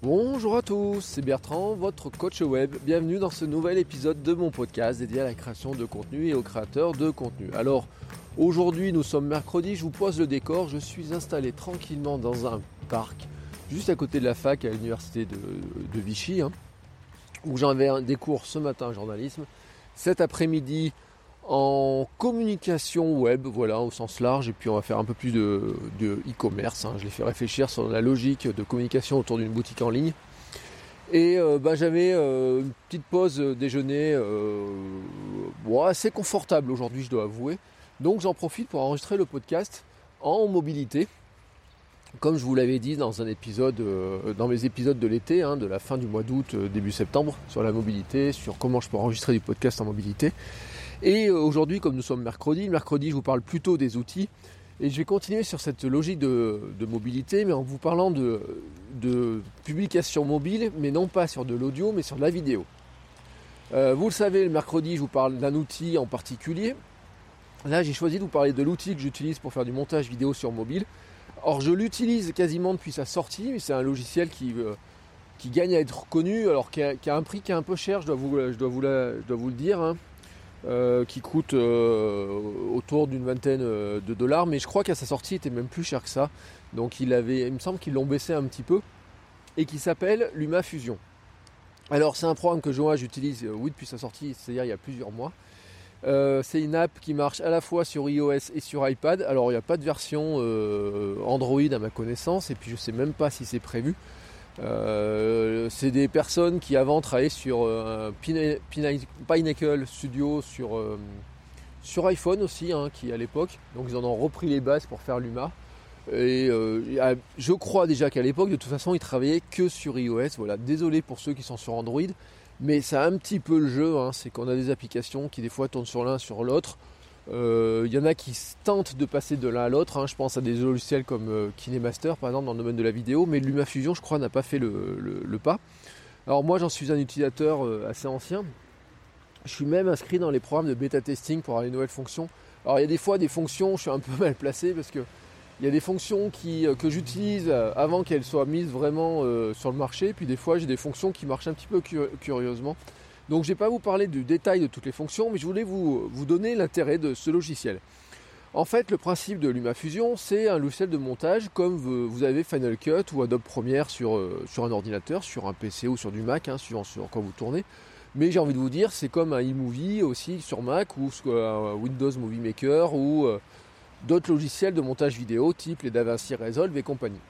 Bonjour à tous, c'est Bertrand, votre coach web. Bienvenue dans ce nouvel épisode de mon podcast dédié à la création de contenu et aux créateurs de contenu. Alors, aujourd'hui, nous sommes mercredi, je vous pose le décor. Je suis installé tranquillement dans un parc, juste à côté de la fac à l'université de, Vichy, hein, où j'avais des cours ce matin journalisme. Cet après-midi, en communication web, voilà, au sens large, et puis on va faire un peu plus de, e-commerce. hein. Je les fais réfléchir sur la logique de communication autour d'une boutique en ligne. Et euh, bah, j'avais euh, une petite pause déjeuner euh, bon, assez confortable aujourd'hui, je dois avouer. Donc j'en profite pour enregistrer le podcast en mobilité. Comme je vous l'avais dit dans un épisode, euh, dans mes épisodes de l'été, hein, de la fin du mois d'août, euh, début septembre, sur la mobilité, sur comment je peux enregistrer du podcast en mobilité. Et euh, aujourd'hui, comme nous sommes mercredi, le mercredi, je vous parle plutôt des outils. Et je vais continuer sur cette logique de, mobilité, mais en vous parlant de, publication mobile, mais non pas sur de l'audio, mais sur de la vidéo. Euh, vous le savez, le mercredi, je vous parle d'un outil en particulier. Là, j'ai choisi de vous parler de l'outil que j'utilise pour faire du montage vidéo sur mobile. Or, je l'utilise quasiment depuis sa sortie, mais c'est un logiciel qui, euh, qui gagne à être connu, alors qui a, a un prix qui est un peu cher, je dois vous, je dois vous, je dois vous le dire, hein, euh, qui coûte euh, autour d'une vingtaine euh, de dollars, mais je crois qu'à sa sortie, il était même plus cher que ça. Donc, il, avait, il me semble qu'ils l'ont baissé un petit peu, et qui s'appelle LumaFusion. Alors, c'est un programme que moi j'utilise, oui, depuis sa sortie, c'est-à-dire il y a plusieurs mois. C'est une app qui marche à la fois sur iOS et sur iPad. Alors il n'y a pas de version Android à ma connaissance, et puis je sais même pas si c'est prévu. Euh, c'est des personnes qui avant travaillaient sur euh, Pinnacle Studio sur, euh, iPhone aussi, hein, qui à l'époque. Donc ils en ont repris les bases pour faire Luma. Et euh, il y a- je crois déjà qu'à l'époque, de toute façon, ils travaillaient que sur iOS. Voilà, désolé pour ceux qui sont sur Android. Mais c'est un petit peu le jeu, hein, c'est qu'on a des applications qui des fois tournent sur l'un sur l'autre. Euh, Il y en a qui tentent de passer de l'un à l'autre. hein. Je pense à des logiciels comme euh, KineMaster par exemple dans le domaine de la vidéo, mais LumaFusion je crois n'a pas fait le, pas. Alors moi j'en suis un utilisateur euh, assez ancien. Je suis même inscrit dans les programmes de bêta testing pour avoir les nouvelles fonctions. Alors il y a des fois des fonctions, je suis un peu mal placé parce que il y a des fonctions euh, que j'utilise euh, avant qu'elles soient mises vraiment euh, sur le marché, puis des fois j'ai des fonctions qui marchent un petit peu cu- curieusement. Donc je ne vais pas vous parler du détail de toutes les fonctions, mais je voulais vous, vous donner l'intérêt de ce logiciel. En fait, le principe de LumaFusion, c'est un logiciel de montage comme vous avez Final Cut ou Adobe Premiere sur, euh, sur un ordinateur, sur un PC ou sur du Mac, hein, suivant sur quoi vous tournez. Mais j'ai envie de vous dire, c'est comme un iMovie aussi sur Mac ou sur un Windows Movie Maker ou euh, d'autres logiciels de montage vidéo type les DaVinci Resolve et compagnie.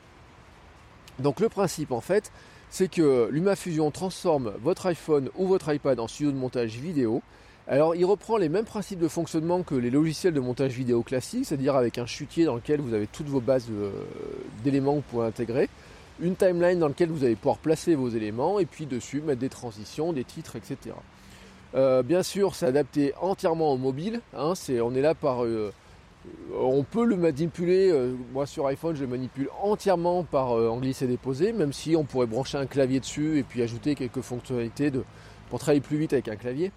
Donc le principe en fait, c'est que LumaFusion transforme votre iPhone ou votre iPad en studio de montage vidéo. Alors il reprend les mêmes principes de fonctionnement que les logiciels de montage vidéo classiques, c'est-à-dire avec un chutier dans lequel vous avez toutes vos bases euh, d'éléments que vous pouvez intégrer, une timeline dans laquelle vous allez pouvoir placer vos éléments et puis dessus mettre des transitions, des titres, etc. Euh, bien sûr, c'est adapté entièrement au mobile. hein, on est là par euh, on peut le manipuler, euh, moi sur iPhone je le manipule entièrement par euh, en glisser déposer, même si on pourrait brancher un clavier dessus et puis ajouter quelques fonctionnalités pour travailler plus vite avec un clavier.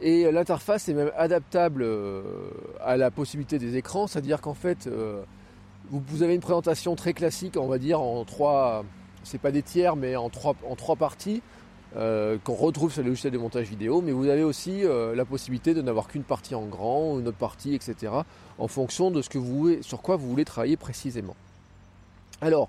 Et euh, l'interface est même adaptable euh, à la possibilité des écrans, c'est-à-dire qu'en fait euh, vous, vous avez une présentation très classique, on va dire en trois, c'est pas des tiers, mais en trois, en trois parties euh, qu'on retrouve sur les logiciels de montage vidéo, mais vous avez aussi euh, la possibilité de n'avoir qu'une partie en grand, une autre partie, etc en fonction de ce que vous voulez, sur quoi vous voulez travailler précisément. Alors,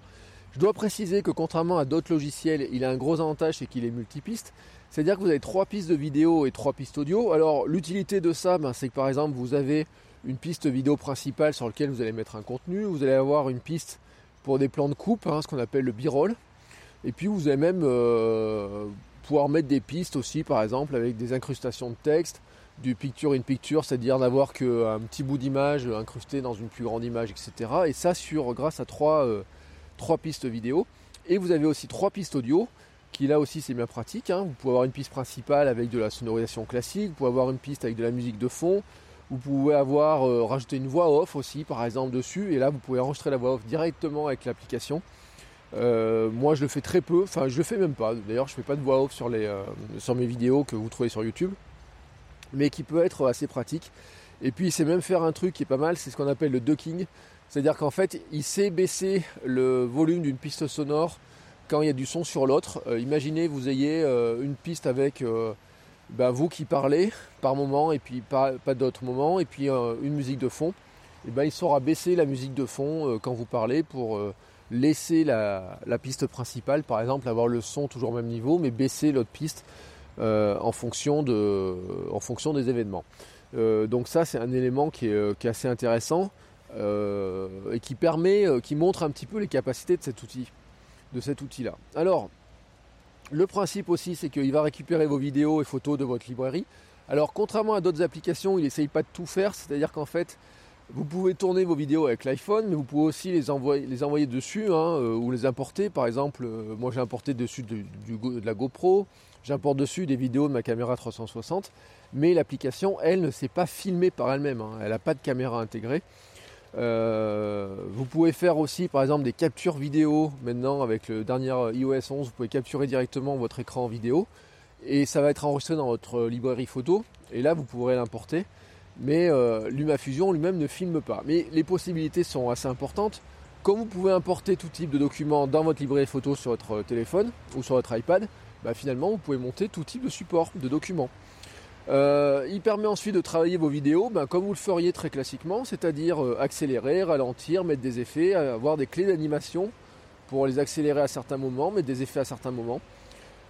je dois préciser que contrairement à d'autres logiciels, il a un gros avantage, c'est qu'il est multipiste. C'est-à-dire que vous avez trois pistes de vidéo et trois pistes audio. Alors, l'utilité de ça, ben, c'est que par exemple, vous avez une piste vidéo principale sur laquelle vous allez mettre un contenu. Vous allez avoir une piste pour des plans de coupe, hein, ce qu'on appelle le b-roll. Et puis, vous allez même euh, pouvoir mettre des pistes aussi, par exemple, avec des incrustations de texte, du picture in picture, c'est-à-dire d'avoir qu'un petit bout d'image incrusté dans une plus grande image, etc. Et ça sur grâce à trois, euh, trois pistes vidéo. Et vous avez aussi trois pistes audio, qui là aussi c'est bien pratique. Hein. Vous pouvez avoir une piste principale avec de la sonorisation classique, vous pouvez avoir une piste avec de la musique de fond, vous pouvez avoir euh, rajouté une voix off aussi par exemple dessus, et là vous pouvez enregistrer la voix off directement avec l'application. Euh, moi je le fais très peu, enfin je le fais même pas. D'ailleurs je fais pas de voix off sur, les, euh, sur mes vidéos que vous trouvez sur YouTube, mais qui peut être assez pratique. Et puis il sait même faire un truc qui est pas mal, c'est ce qu'on appelle le ducking. C'est-à-dire qu'en fait il sait baisser le volume d'une piste sonore quand il y a du son sur l'autre. Euh, imaginez vous ayez une piste avec ben, vous qui parlez par moment et puis pas, pas d'autres moments et puis une musique de fond. Et ben, il saura baisser la musique de fond quand vous parlez pour laisser la, piste principale, par exemple, avoir le son toujours au même niveau, mais baisser l'autre piste euh, en, fonction de, en fonction des événements. Euh, donc ça, c'est un élément qui est, euh, assez intéressant et qui permet, qui montre un petit peu les capacités de cet outil, de cet outil-là. Alors, le principe aussi, c'est qu'il va récupérer vos vidéos et photos de votre librairie. Alors, contrairement à d'autres applications, il n'essaye pas de tout faire, c'est-à-dire qu'en fait, vous pouvez tourner vos vidéos avec l'iPhone, mais vous pouvez aussi les envoyer, dessus hein, euh, ou les importer. Par exemple, euh, moi j'ai importé dessus de, la GoPro, j'importe dessus des vidéos de ma caméra 360, mais l'application, elle, ne s'est pas filmée par elle-même. Hein. elle n'a pas de caméra intégrée. Euh, vous pouvez faire aussi par exemple des captures vidéo maintenant avec le dernier iOS 11, vous pouvez capturer directement votre écran en vidéo et ça va être enregistré dans votre librairie photo et là vous pourrez l'importer mais euh, LumaFusion lui-même ne filme pas. Mais les possibilités sont assez importantes. Comme vous pouvez importer tout type de documents dans votre librairie photo sur votre téléphone ou sur votre iPad, bah, finalement vous pouvez monter tout type de support, de documents. Euh, il permet ensuite de travailler vos vidéos bah, comme vous le feriez très classiquement, c'est-à-dire euh, accélérer, ralentir, mettre des effets, avoir des clés d'animation pour les accélérer à certains moments, mettre des effets à certains moments.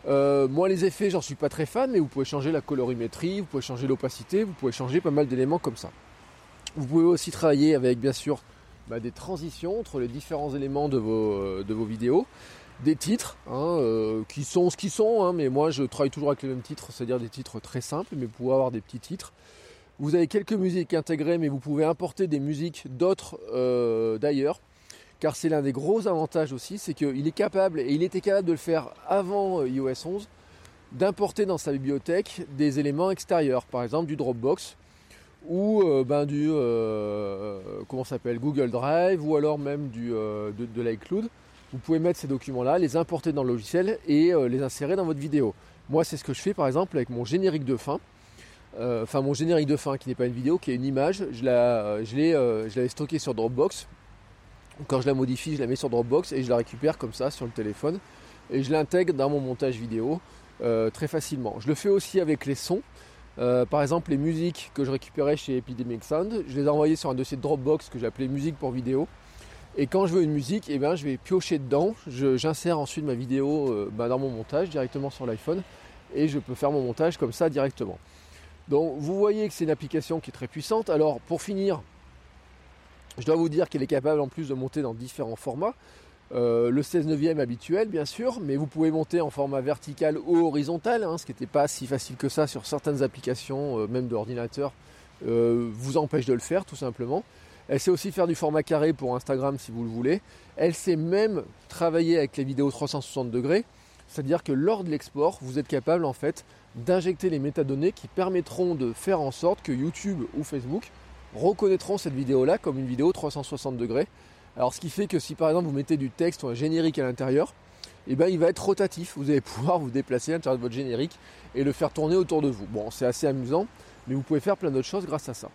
Euh, moi, les effets, j'en suis pas très fan, mais vous pouvez changer la colorimétrie, vous pouvez changer l'opacité, vous pouvez changer pas mal d'éléments comme ça. Vous pouvez aussi travailler avec, bien sûr, bah, des transitions entre les différents éléments de vos, euh, vidéos, des titres, hein, euh, qui sont ce qu'ils sont, hein, mais moi je travaille toujours avec les mêmes titres, c'est-à-dire des titres très simples, mais vous pouvez avoir des petits titres. Vous avez quelques musiques intégrées, mais vous pouvez importer des musiques d'autres d'ailleurs car c'est l'un des gros avantages aussi, c'est qu'il est capable, et il était capable de le faire avant euh, iOS 11, d'importer dans sa bibliothèque des éléments extérieurs, par exemple du Dropbox ou euh, ben, du euh, comment s'appelle Google Drive ou alors même du, de, l'iCloud. Vous pouvez mettre ces documents-là, les importer dans le logiciel et les insérer dans votre vidéo. Moi, c'est ce que je fais par exemple avec mon générique de fin. Enfin, mon générique de fin qui n'est pas une vidéo, qui est une image. Je l'avais stocké sur Dropbox quand je la modifie, je la mets sur Dropbox et je la récupère comme ça sur le téléphone et je l'intègre dans mon montage vidéo euh, très facilement. Je le fais aussi avec les sons. Euh, par exemple, les musiques que je récupérais chez Epidemic Sound, je les ai envoyées sur un dossier Dropbox que j'appelais musique pour vidéo. Et quand je veux une musique, eh ben, je vais piocher dedans. J'insère ensuite ma vidéo euh, bah, dans mon montage directement sur l'iPhone et je peux faire mon montage comme ça directement. Donc vous voyez que c'est une application qui est très puissante. Alors pour finir, je dois vous dire qu'elle est capable en plus de monter dans différents formats. Euh, le 16 neuvième habituel bien sûr, mais vous pouvez monter en format vertical ou horizontal, hein, ce qui n'était pas si facile que ça sur certaines applications, euh, même d'ordinateur, euh, vous empêche de le faire tout simplement. Elle sait aussi faire du format carré pour Instagram si vous le voulez. Elle sait même travailler avec les vidéos 360 degrés, c'est-à-dire que lors de l'export, vous êtes capable en fait d'injecter les métadonnées qui permettront de faire en sorte que YouTube ou Facebook reconnaîtront cette vidéo-là comme une vidéo 360 degrés. Alors ce qui fait que si par exemple vous mettez du texte ou un générique à l'intérieur, eh ben, il va être rotatif. Vous allez pouvoir vous déplacer à l'intérieur de votre générique et le faire tourner autour de vous. Bon, c'est assez amusant, mais vous pouvez faire plein d'autres choses grâce à ça.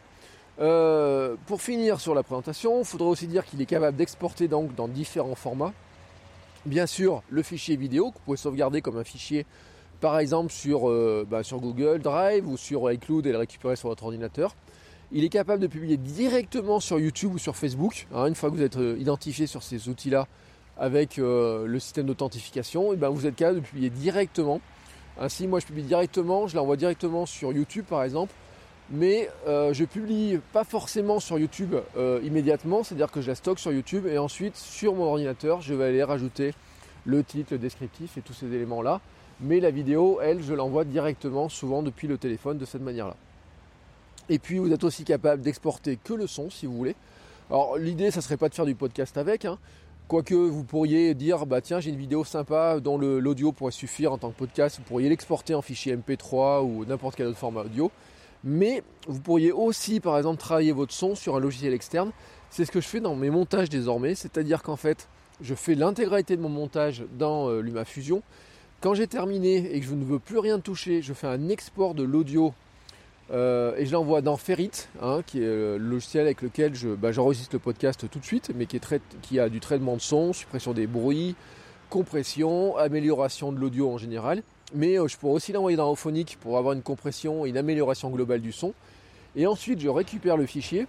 Euh, pour finir sur la présentation, il faudrait aussi dire qu'il est capable d'exporter donc dans différents formats. Bien sûr, le fichier vidéo que vous pouvez sauvegarder comme un fichier, par exemple sur, euh, bah, sur Google Drive ou sur iCloud et le récupérer sur votre ordinateur. Il est capable de publier directement sur YouTube ou sur Facebook. Hein, une fois que vous êtes euh, identifié sur ces outils-là avec euh, le système d'authentification, eh ben vous êtes capable de publier directement. Ainsi, moi je publie directement, je l'envoie directement sur YouTube par exemple, mais euh, je publie pas forcément sur YouTube immédiatement, c'est-à-dire que je la stocke sur YouTube et ensuite sur mon ordinateur, je vais aller rajouter le titre, le descriptif et tous ces éléments-là. Mais la vidéo, elle, je l'envoie directement, souvent depuis le téléphone de cette manière-là. Et puis vous êtes aussi capable d'exporter que le son si vous voulez. Alors l'idée ça serait pas de faire du podcast avec, hein, Quoique vous pourriez dire, bah tiens, j'ai une vidéo sympa dont l'audio pourrait suffire en tant que podcast, vous pourriez l'exporter en fichier MP3 ou n'importe quel autre format audio. Mais vous pourriez aussi, par exemple, travailler votre son sur un logiciel externe. C'est ce que je fais dans mes montages désormais, c'est-à-dire qu'en fait, je fais l'intégralité de mon montage dans euh, LumaFusion. Quand j'ai terminé et que je ne veux plus rien toucher, je fais un export de l'audio euh, et je l'envoie dans Ferrit, hein, qui est le logiciel avec lequel bah, j'enregistre le podcast tout de suite, mais qui a du traitement de son, suppression des bruits, compression, amélioration de l'audio en général. Mais euh, je pourrais aussi l'envoyer dans Auphonic pour avoir une compression et une amélioration globale du son. Et ensuite, je récupère le fichier.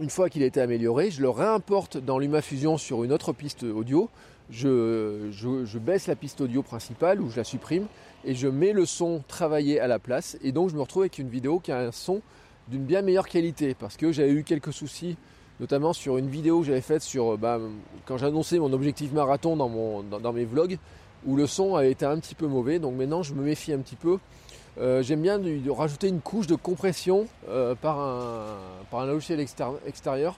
Une fois qu'il a été amélioré, je le réimporte dans LumaFusion sur une autre piste audio je, baisse la piste audio principale ou je la supprime et je mets le son travaillé à la place. Et donc je me retrouve avec une vidéo qui a un son d'une bien meilleure qualité parce que j'avais eu quelques soucis, notamment sur une vidéo que j'avais faite sur bah, quand j'annonçais mon objectif marathon dans, mes vlogs où le son avait été un petit peu mauvais. Donc maintenant je me méfie un petit peu. Euh, j'aime bien de, rajouter une couche de compression euh, par, un, par un logiciel extérieur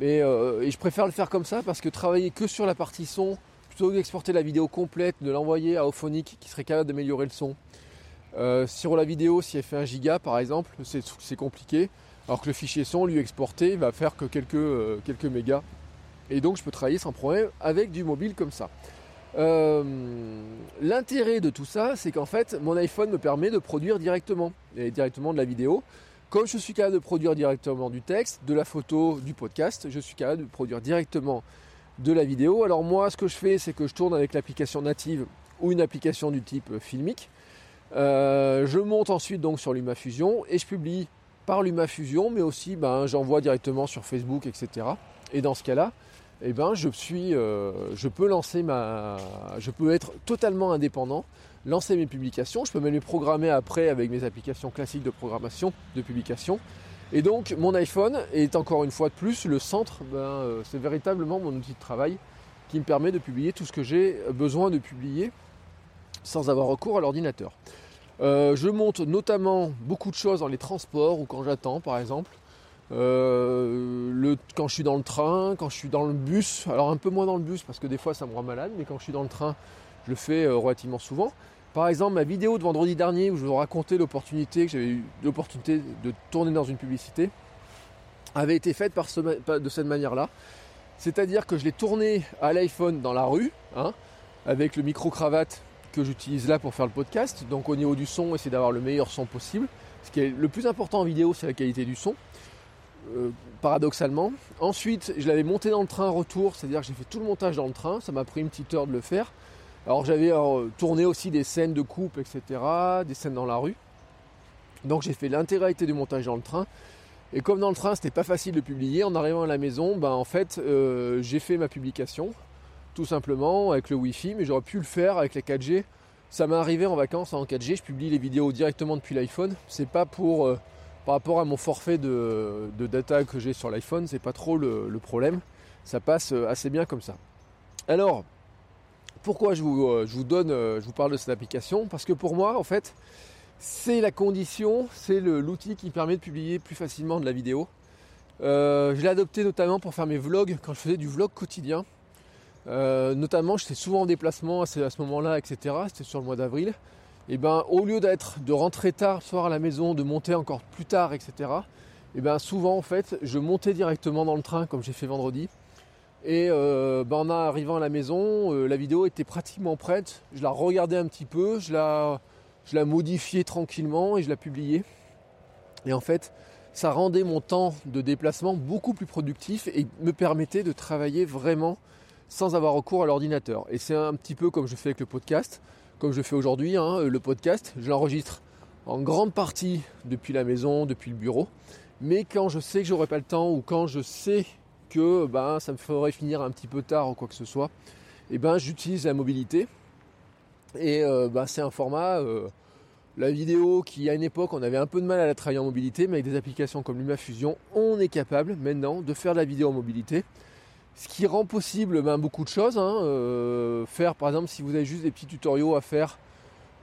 mais euh, je préfère le faire comme ça parce que travailler que sur la partie son, plutôt que d'exporter la vidéo complète, de l'envoyer à Auphonic qui serait capable d'améliorer le son. Euh, sur la vidéo, si elle fait 1 giga par exemple, c'est compliqué. Alors que le fichier son, lui exporté, va faire que quelques, euh, quelques mégas. Et donc je peux travailler sans problème avec du mobile comme ça. L'intérêt de tout ça, c'est qu'en fait, mon iPhone me permet de produire directement, et directement de la vidéo. Comme je suis capable de produire directement du texte, de la photo, du podcast, je suis capable de produire directement de la vidéo. Alors moi, ce que je fais, c'est que je tourne avec l'application native ou une application du type filmique. Euh, je monte ensuite donc sur LumaFusion et je publie par LumaFusion, mais aussi ben, j'envoie directement sur Facebook, etc. Et dans ce cas-là, eh ben, je, suis, euh, je peux lancer ma, je peux être totalement indépendant lancer mes publications. Je peux même les programmer après avec mes applications classiques de programmation, de publication. Et donc mon iPhone est encore une fois de plus le centre, ben, euh, c'est véritablement mon outil de travail qui me permet de publier tout ce que j'ai besoin de publier sans avoir recours à l'ordinateur. Euh, je monte notamment beaucoup de choses dans les transports ou quand j'attends par exemple. Euh, quand je suis dans le train, quand je suis dans le bus, alors un peu moins dans le bus parce que des fois ça me rend malade, mais quand je suis dans le train, je le fais relativement souvent. Par exemple, ma vidéo de vendredi dernier où je vous racontais l'opportunité que j'avais eu l'opportunité de tourner dans une publicité avait été faite de cette manière-là. C'est-à-dire que je l'ai tourné à l'iPhone dans la rue, hein, avec le micro-cravate que j'utilise là pour faire le podcast. Donc au niveau du son, essayer d'avoir le meilleur son possible. Ce qui est le plus important en vidéo, c'est la qualité du son. Euh, paradoxalement. Ensuite, je l'avais monté dans le train retour, c'est-à-dire que j'ai fait tout le montage dans le train. Ça m'a pris une petite heure de le faire. Alors j'avais euh, tourné aussi des scènes de coupe, etc., des scènes dans la rue. Donc j'ai fait l'intégralité du montage dans le train. Et comme dans le train c'était pas facile de publier, en arrivant à la maison, ben en fait euh, j'ai fait ma publication, tout simplement avec le Wi-Fi, mais j'aurais pu le faire avec la 4G. Ça m'est arrivé en vacances en 4G, je publie les vidéos directement depuis l'iPhone. C'est pas pour euh, par rapport à mon forfait de, data que j'ai sur l'iPhone, c'est pas trop le problème. Ça passe assez bien comme ça. Alors, pourquoi je vous, euh, donne, euh, je vous parle de cette application Parce que pour moi, en fait, c'est la condition, c'est l'outil qui permet de publier plus facilement de la vidéo. Euh, je l'ai adopté notamment pour faire mes vlogs quand je faisais du vlog quotidien. notamment, j'étais souvent en déplacement à ce, moment-là, etc. C'était sur le mois d'avril. Et ben, au lieu d'être de rentrer tard le soir à la maison, de monter encore plus tard, etc. Et ben, souvent en fait, je montais directement dans le train comme j'ai fait vendredi. Et euh, ben, en arrivant à la maison, euh, la vidéo était pratiquement prête. Je la regardais un petit peu, je la, je la modifiais tranquillement et je la publiais. Et en fait, ça rendait mon temps de déplacement beaucoup plus productif et me permettait de travailler vraiment sans avoir recours à l'ordinateur. Et c'est un petit peu comme je fais avec le podcast, comme je fais aujourd'hui. Hein, le podcast, je l'enregistre en grande partie depuis la maison, depuis le bureau. Mais quand je sais que j'aurai pas le temps ou quand je sais que ben, ça me ferait finir un petit peu tard ou quoi que ce soit, et ben j'utilise la mobilité. Et euh, ben, c'est un format, euh, la vidéo qui à une époque on avait un peu de mal à la travailler en mobilité, mais avec des applications comme LumaFusion, on est capable maintenant de faire de la vidéo en mobilité. Ce qui rend possible ben, beaucoup de choses. Hein. Euh, faire par exemple si vous avez juste des petits tutoriaux à faire,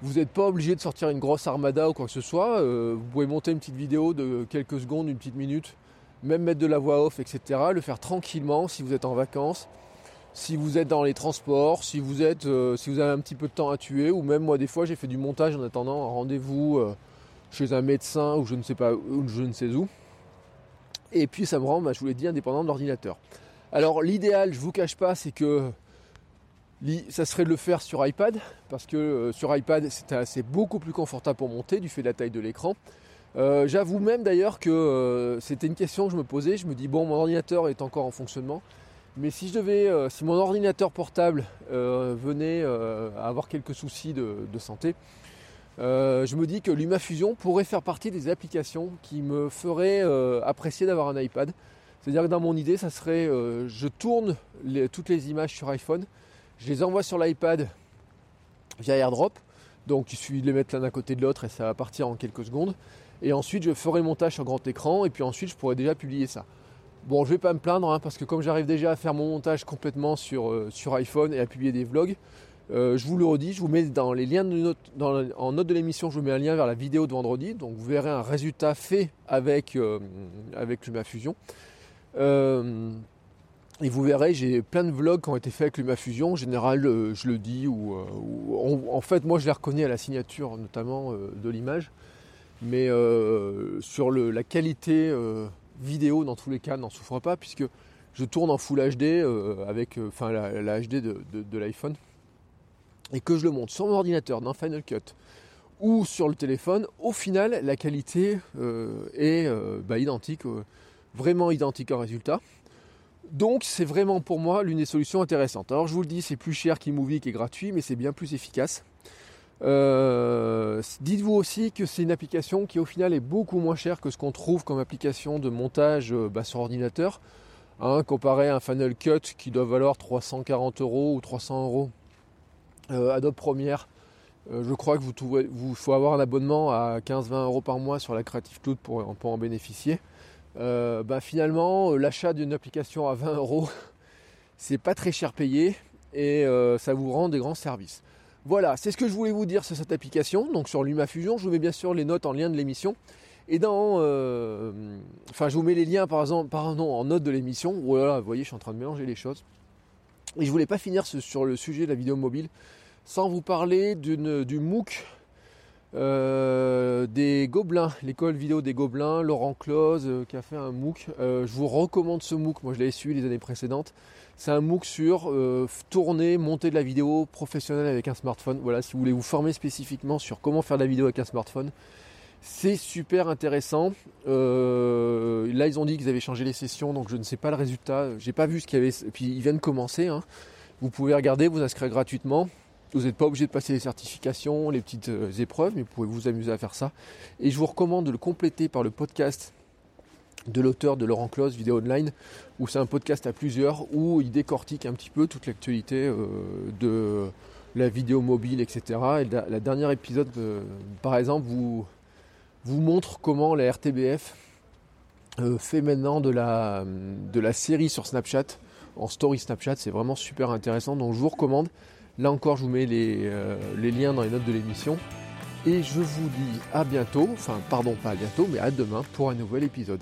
vous n'êtes pas obligé de sortir une grosse armada ou quoi que ce soit. vous pouvez monter une petite vidéo de quelques secondes, une petite minute même mettre de la voix off, etc. Le faire tranquillement si vous êtes en vacances. si vous êtes dans les transports, si vous, êtes, euh, si vous avez un petit peu de temps à tuer, ou même moi des fois j'ai fait du montage en attendant un rendez-vous euh, chez un médecin ou je ne sais pas ou je ne sais où. Et puis ça me rend, bah, je vous l'ai dit, indépendant de l'ordinateur. Alors l'idéal, je vous cache pas, c'est que ça serait de le faire sur iPad, parce que euh, sur iPad c'est beaucoup plus confortable pour monter du fait de la taille de l'écran. J'avoue même d'ailleurs que c'était une question que je me posais. Je me dis bon, mon ordinateur est encore en fonctionnement. Mais si je devais, euh, si mon ordinateur portable euh, venait euh, à avoir quelques soucis de, santé, je me dis que LumaFusion pourrait faire partie des applications qui me feraient apprécier d'avoir un iPad. C'est-à-dire que dans mon idée, ça serait, je tourne toutes les images sur iPhone, je les envoie sur l'iPad via AirDrop, donc il suffit de les mettre l'un à côté de l'autre et ça va partir en quelques secondes. Et ensuite, je ferai le montage sur grand écran et puis ensuite, je pourrais déjà publier ça. Bon, je vais pas me plaindre hein, parce que comme j'arrive déjà à faire mon montage complètement sur, euh, sur iPhone et à publier des vlogs, euh, je vous le redis, je vous mets dans les liens de note, en note de l'émission, je vous mets un lien vers la vidéo de vendredi, donc vous verrez un résultat fait avec, euh, avec LumaFusion. et vous verrez, j'ai plein de vlogs qui ont été faits avec LumaFusion. En général, je le dis, ou, en fait, moi je les reconnais à la signature notamment de l'image, mais sur le, la qualité vidéo dans tous les cas n'en souffre pas puisque je tourne en Full HD euh, avec euh, la, HD de, l'iPhone et que je le monte sur mon ordinateur dans Final Cut ou sur le téléphone, au final la qualité euh, est bah, identique, vraiment identique en résultat. Donc c'est vraiment pour moi l'une des solutions intéressantes. Alors je vous le dis, c'est plus cher qu'eMovie qui est gratuit, mais c'est bien plus efficace. Euh, dites-vous aussi que c'est une application qui au final est beaucoup moins chère que ce qu'on trouve comme application de montage euh, bah, sur ordinateur. Hein, comparé à un Final Cut qui doit valoir 340 euros ou 300 euros. Euh, Adobe Premiere, je crois que vous, faut avoir un abonnement à 15-20 euros par mois sur la Creative Cloud pour, en bénéficier. Bah, finalement, l'achat d'une application à 20 euros, c'est pas très cher payé et ça vous rend des grands services. Voilà, c'est ce que je voulais vous dire sur cette application. Donc sur LumaFusion, je vous mets bien sûr les notes en lien de l'émission. Et dans. Euh, enfin, je vous mets les liens par exemple pardon, en note de l'émission. Voilà, vous voyez, je suis en train de mélanger les choses. Et je voulais pas finir sur le sujet de la vidéo mobile sans vous parler du MOOC euh, des Gobelins, l'école vidéo des Gobelins, Laurent Close euh, qui a fait un MOOC. je vous recommande ce MOOC, moi je l'avais suivi les années précédentes. C'est un MOOC sur euh, tourner, monter de la vidéo professionnelle avec un smartphone. Voilà, si vous voulez vous former spécifiquement sur comment faire de la vidéo avec un smartphone, c'est super intéressant. Euh, là, ils ont dit qu'ils avaient changé les sessions, donc je ne sais pas le résultat. J'ai pas vu ce qu'il y avait. Puis, ils viennent commencer. Hein. Vous pouvez regarder, vous inscrire gratuitement. Vous n'êtes pas obligé de passer les certifications, les petites euh, épreuves, mais vous pouvez vous amuser à faire ça. Et je vous recommande de le compléter par le podcast de l'auteur de Laurent Close, Vidéo Online, où c'est un podcast à plusieurs, où il décortique un petit peu toute l'actualité euh, de la vidéo mobile, etc. Et la, dernière épisode, euh, par exemple, vous, montre comment la RTBF euh, fait maintenant de la, de la série sur Snapchat, en story Snapchat, c'est vraiment super intéressant, donc je vous recommande. Là encore, je vous mets les, les liens dans les notes de l'émission. Et je vous dis à bientôt, enfin pardon pas à bientôt, mais à demain pour un nouvel épisode.